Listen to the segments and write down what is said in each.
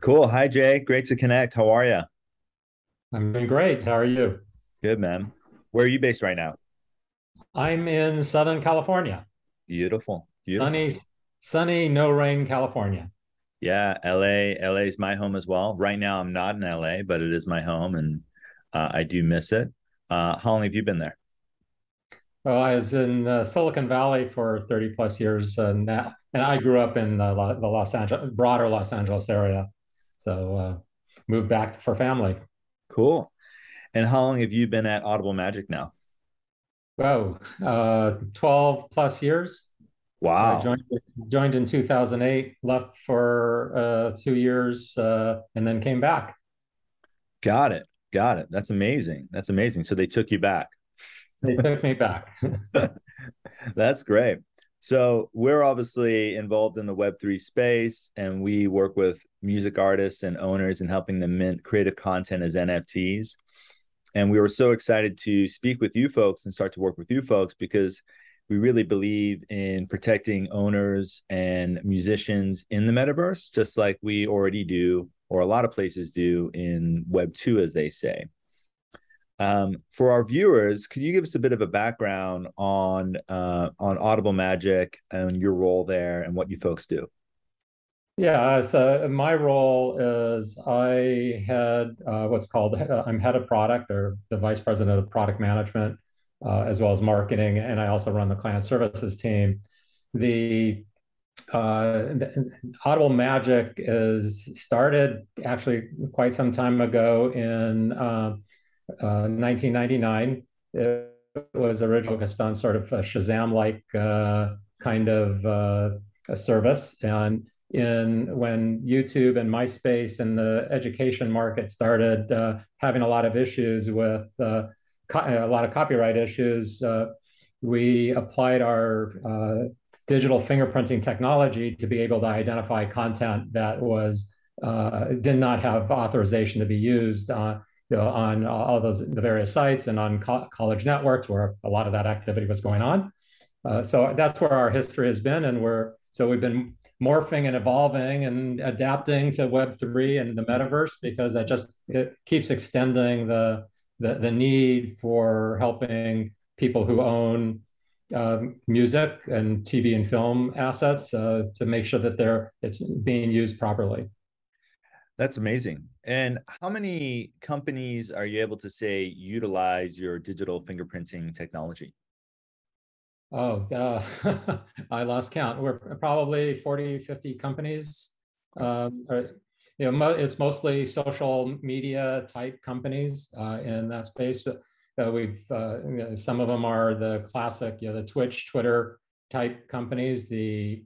Cool. Hi, Jay. Great to connect. How are you? I'm doing great. How are you? Good, man. Where are you based right now? I'm in Southern California. Beautiful. Beautiful. Sunny, sunny, no rain, California. Yeah, LA. LA is my home as well. Right now, I'm not in LA, but it is my home, and uh, I do miss it. Uh, how long have you been there? Well, I was in uh, Silicon Valley for 30 plus years, and that, and I grew up in the, the Los Angeles, broader Los Angeles area. So uh, moved back for family. Cool. And how long have you been at Audible Magic now? Oh, uh, 12 plus years. Wow. I joined, joined in 2008, left for uh, two years, uh, and then came back. Got it. Got it. That's amazing. That's amazing. So they took you back. They took me back. That's great. So we're obviously involved in the Web3 space and we work with music artists and owners and helping them mint creative content as NFTs. And we were so excited to speak with you folks and start to work with you folks because we really believe in protecting owners and musicians in the metaverse, just like we already do, or a lot of places do in Web 2, as they say. Um, for our viewers, could you give us a bit of a background on uh, on Audible Magic and your role there and what you folks do? Yeah, so my role is I had uh, what's called uh, I'm head of product or the vice president of product management, uh, as well as marketing, and I also run the client services team. The, uh, the Audible Magic is started actually quite some time ago in 1999. Uh, it was originally focused on sort of a Shazam-like uh, kind of a service and in when YouTube and MySpace and the education market started uh, having a lot of issues with uh, a lot of copyright issues, uh, we applied our uh, digital fingerprinting technology to be able to identify content that was uh, did not have authorization to be used you know, on all those the various sites and on co- college networks where a lot of that activity was going on. Uh, so that's where our history has been, and we're so we've been morphing and evolving and adapting to Web3 and the metaverse because that just it keeps extending the, the, the need for helping people who own um, music and TV and film assets uh, to make sure that they're it's being used properly. That's amazing. And how many companies are you able to say utilize your digital fingerprinting technology? Oh, uh, I lost count. We're probably 40, 50 companies. Um, or, you know, mo it's mostly social media type companies uh, in that space. But uh, we've uh, you know, some of them are the classic, you know, the Twitch, Twitter type companies. The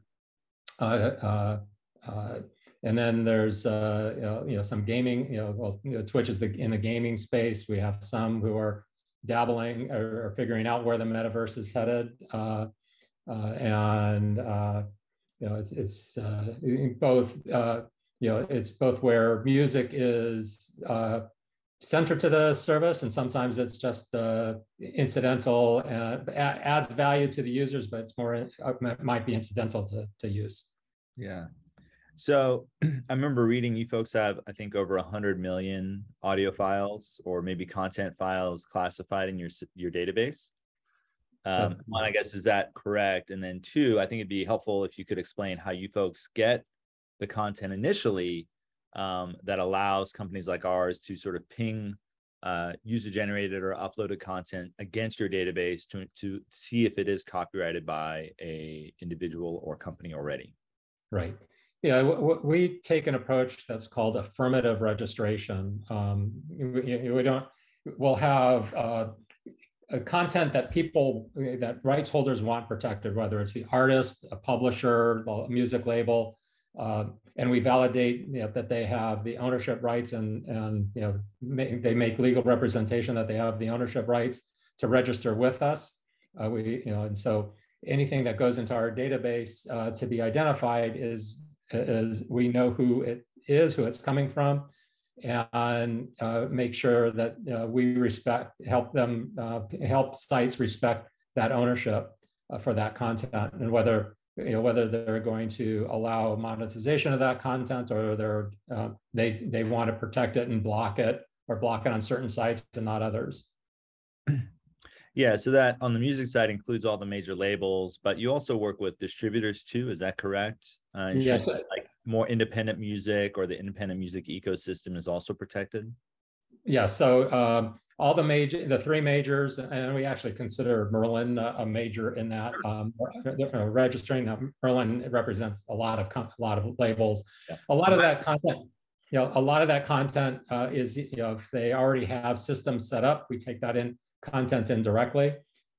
uh, uh, and then there's you know, you know some gaming. You know, well, you know, Twitch is the in the gaming space. We have some who are dabbling or, or, figuring out where the metaverse is headed. Uh, uh, and uh, you know, it's it's uh, both uh, you know it's both where music is uh, central to the service, and sometimes it's just incidental and adds value to the users, but it's more it might be incidental to to use. Yeah, so I remember reading you folks have, I think, over 100 million audio files or maybe content files classified in your your database. Um, one, I guess, is that correct? And then two, I think it'd be helpful if you could explain how you folks get the content initially um, that allows companies like ours to sort of ping uh, user generated or uploaded content against your database to, to see if it is copyrighted by a individual or company already. Right. Yeah, we take an approach that's called affirmative registration. Um, we, we, don't, we'll have uh, content that people, that rights holders want protected, whether it's the artist, a publisher, a music label, uh, and we validate you know, that they have the ownership rights and, and you know, they make legal representation that they have the ownership rights to register with us. Uh, we, you know, and so anything that goes into our database uh, to be identified is is we know who it is, who it's coming from, and uh, make sure that uh, we respect, help them, uh, help sites respect that ownership uh, for that content, and whether you know whether they're going to allow monetization of that content or they're uh, they they want to protect it and block it or block it on certain sites and not others. Yeah, so that on the music side includes all the major labels, but you also work with distributors too. Is that correct? Uh, yes. Like more independent music or the independent music ecosystem is also protected. Yeah. So um, all the major, the three majors, and we actually consider Merlin a major in that. Um, uh, registering uh, Merlin represents a lot of a lot of labels. Yeah. A lot of that content you know, a lot of that content uh, is, you know, if they already have systems set up, we take that in content in directly.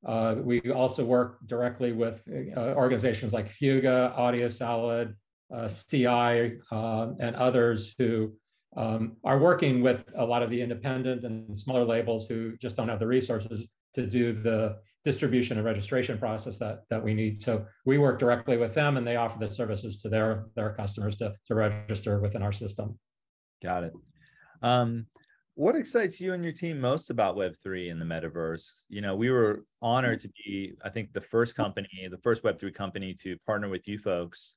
Uh, we also work directly with uh, organizations like Fuga, Audio Salad, uh, CI, uh, and others who um, are working with a lot of the independent and smaller labels who just don't have the resources to do the distribution and registration process that, that we need. So we work directly with them and they offer the services to their, their customers to, to register within our system. Got it. Um, what excites you and your team most about Web3 and the metaverse? You know, we were honored to be, I think, the first company, the first Web3 company to partner with you folks.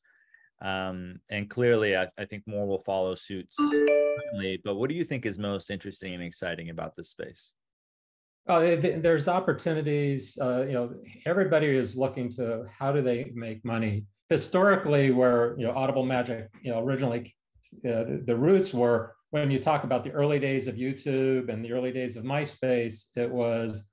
Um, and clearly, I, I, think more will follow suit. Certainly, but what do you think is most interesting and exciting about this space? Uh, there's opportunities. Uh, you know, everybody is looking to how do they make money. Historically, where you know Audible Magic, you know, originally uh, the roots were when you talk about the early days of YouTube and the early days of MySpace, it was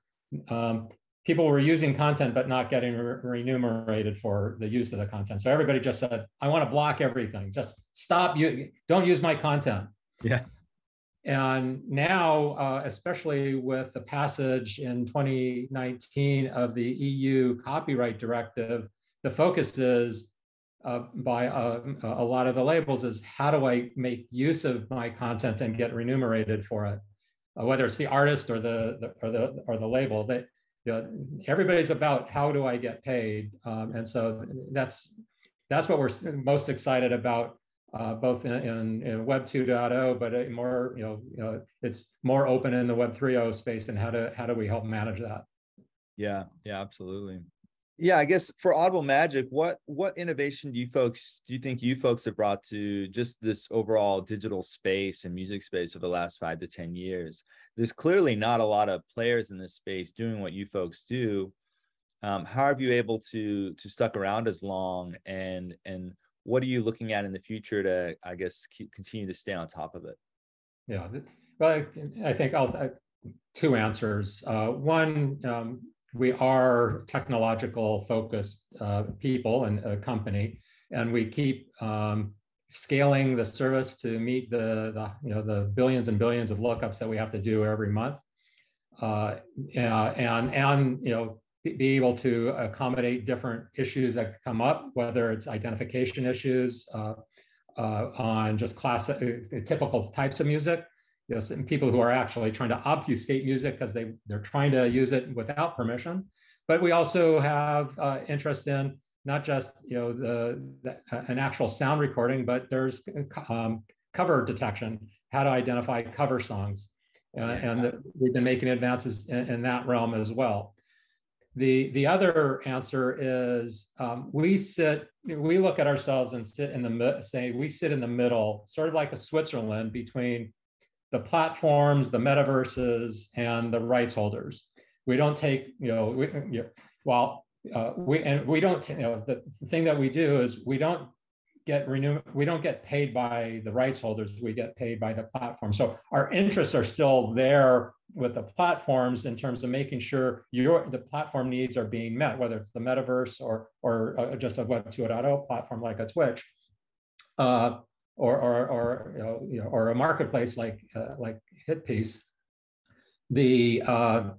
um, people were using content but not getting re- remunerated for the use of the content. So everybody just said, "I want to block everything. Just stop. You don't use my content." Yeah. And now, uh, especially with the passage in 2019 of the EU copyright directive, the focus is uh, by uh, a lot of the labels is how do I make use of my content and get remunerated for it, uh, whether it's the artist or the, the, or the or the label. That you know, everybody's about how do I get paid, um, and so that's that's what we're most excited about. Uh, both in, in, in, Web 2.0, but more, you know, you know, it's more open in the Web 3.0 space, and how do how do we help manage that? Yeah, yeah, absolutely yeah i guess for audible magic what what innovation do you folks do you think you folks have brought to just this overall digital space and music space over the last five to ten years? There's clearly not a lot of players in this space doing what you folks do. Um, how have you able to to stuck around as long? And and what are you looking at in the future to i guess keep, continue to stay on top of it? Yeah well i, I think i'll I, two answers. Uh, one um, we are technological focused uh, people and a company, and we keep um, scaling the service to meet the, the, you know the billions and billions of lookups that we have to do every month, uh, and and you know be able to accommodate different issues that come up, whether it's identification issues uh, uh, on just classic uh, typical types of music, you know, some people who are actually trying to obfuscate music because they, they're trying to use it without permission. But we also have uh, interest in not just you know the, the, uh, an actual sound recording, but there's um, cover detection, how to identify cover songs. Uh, and the, we've been making advances in, in, that realm as well. The, the other answer is um, we sit, we look at ourselves and sit in the, say, we sit in the middle, sort of like a Switzerland between the platforms, the metaverses, and the rights holders. We don't take, you know, we, you know, well, uh, we and we don't, you know, the thing that we do is we don't get renew, we don't get paid by the rights holders. We get paid by the platform. So our interests are still there with the platforms in terms of making sure your the platform needs are being met, whether it's the metaverse or or uh, just a Web 2.0 platform like a Twitch. Uh, or or or you know, or a marketplace like uh, like HitPiece, the uh,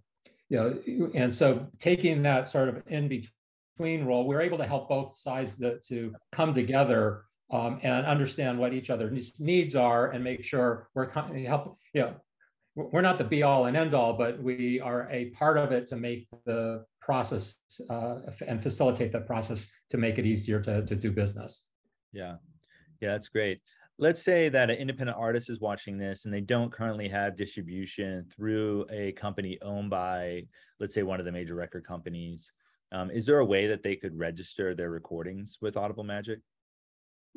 you know and so taking that sort of in between role, we're able to help both sides to, to come together um, and understand what each other's needs are and make sure we're help you know we're not the be all and end all, but we are a part of it to make the process uh, and facilitate the process to make it easier to, to do business. Yeah. Yeah, that's great. Let's say that an independent artist is watching this and they don't currently have distribution through a company owned by, let's say, one of the major record companies. Um, is there a way that they could register their recordings with Audible Magic?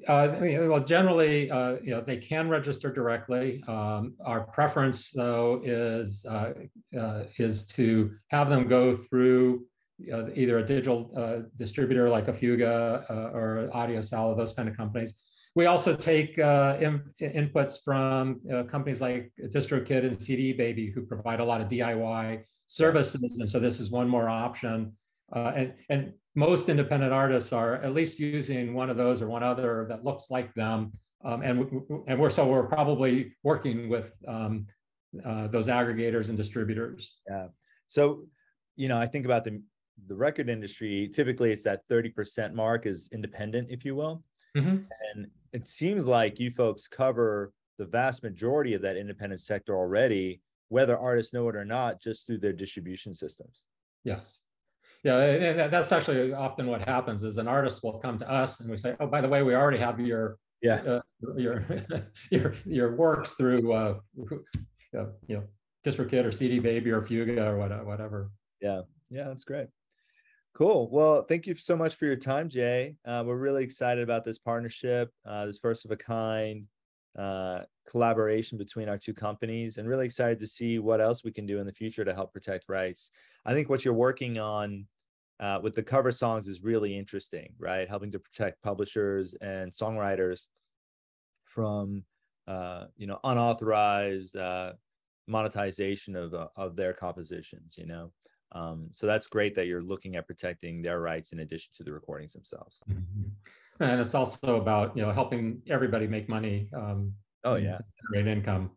Uh, well, generally, uh, you know, they can register directly. Um, our preference, though, is uh, uh is to have them go through uh, either a digital uh, distributor like a Fuga or AudioSalad, those kind of companies. We also take in, inputs from companies like DistroKid and CD Baby, who provide a lot of DIY services, and so this is one more option. and and most independent artists are at least using one of those or one other that looks like them. Um, and, and we're so we're probably working with um, uh, those aggregators and distributors. Yeah. So, you know, I think about the the record industry. Typically, it's that thirty percent mark is independent, if you will. Mm-hmm. And it seems like you folks cover the vast majority of that independent sector already, whether artists know it or not, just through their distribution systems. Yes. Yeah And that's actually often what happens is an artist will come to us and we say oh by the way we already have your yeah. uh, your your your works through uh you know distrokid or cd baby or fuga or whatever. Yeah. Yeah that's great cool well thank you so much for your time jay uh, we're really excited about this partnership uh, this first of a kind uh, collaboration between our two companies and really excited to see what else we can do in the future to help protect rights. I think what you're working on uh, with the cover songs is really interesting, right? Helping to protect publishers and songwriters from, uh, you know, unauthorized uh, monetization of, of their compositions, you know? Um, so that's great that you're looking at protecting their rights in addition to the recordings themselves. Mm-hmm. And it's also about, you know, helping everybody make money. Um, oh yeah. Great income.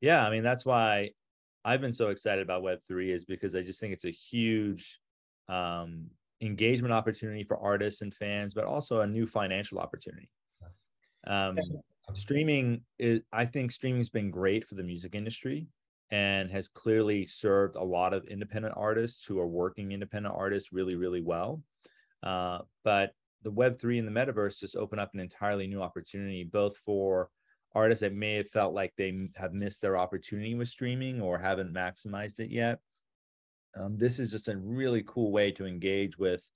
Yeah. I mean, that's why I've been so excited about Web3 is because I just think it's a huge um, engagement opportunity for artists and fans, but also a new financial opportunity. Um, streaming is, I think streaming's been great for the music industry and has clearly served a lot of independent artists who are working independent artists really, really well. Uh, but the Web3 and the metaverse just open up an entirely new opportunity, both for artists that may have felt like they have missed their opportunity with streaming or haven't maximized it yet. Um, this is just a really cool way to engage with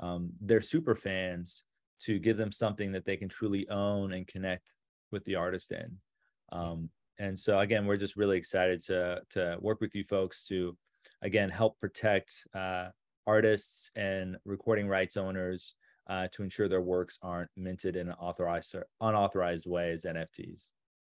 um, their super fans to give them something that they can truly own and connect with the artist in. Um, and so again, we're just really excited to to work with you folks to again help protect uh, artists and recording rights owners uh, to ensure their works aren't minted in an authorized or unauthorized way as NFTs.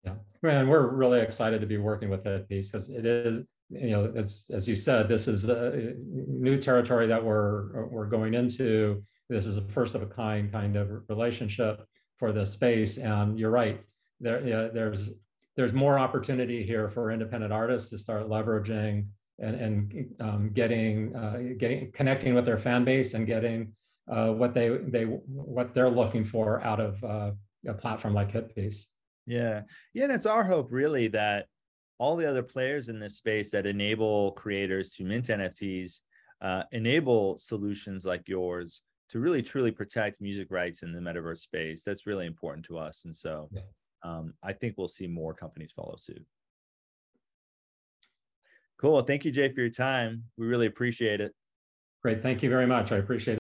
Yeah, and we're really excited to be working with HitPiece because it is, you know, as as you said, this is a new territory that we're we're going into. This is a first of a kind kind of relationship for this space, and you're right. There, yeah, there's there's more opportunity here for independent artists to start leveraging and, and um, getting uh, getting connecting with their fan base and getting uh, what they they what they're looking for out of uh, a platform like Hitpiece. Yeah, yeah, and it's our hope really that all the other players in this space that enable creators to mint NFTs uh, enable solutions like yours to really truly protect music rights in the metaverse space. That's really important to us, and so. Yeah um, I think we'll see more companies follow suit. Cool. Thank you, Jay, for your time. We really appreciate it. Great. Thank you very much. I appreciate it.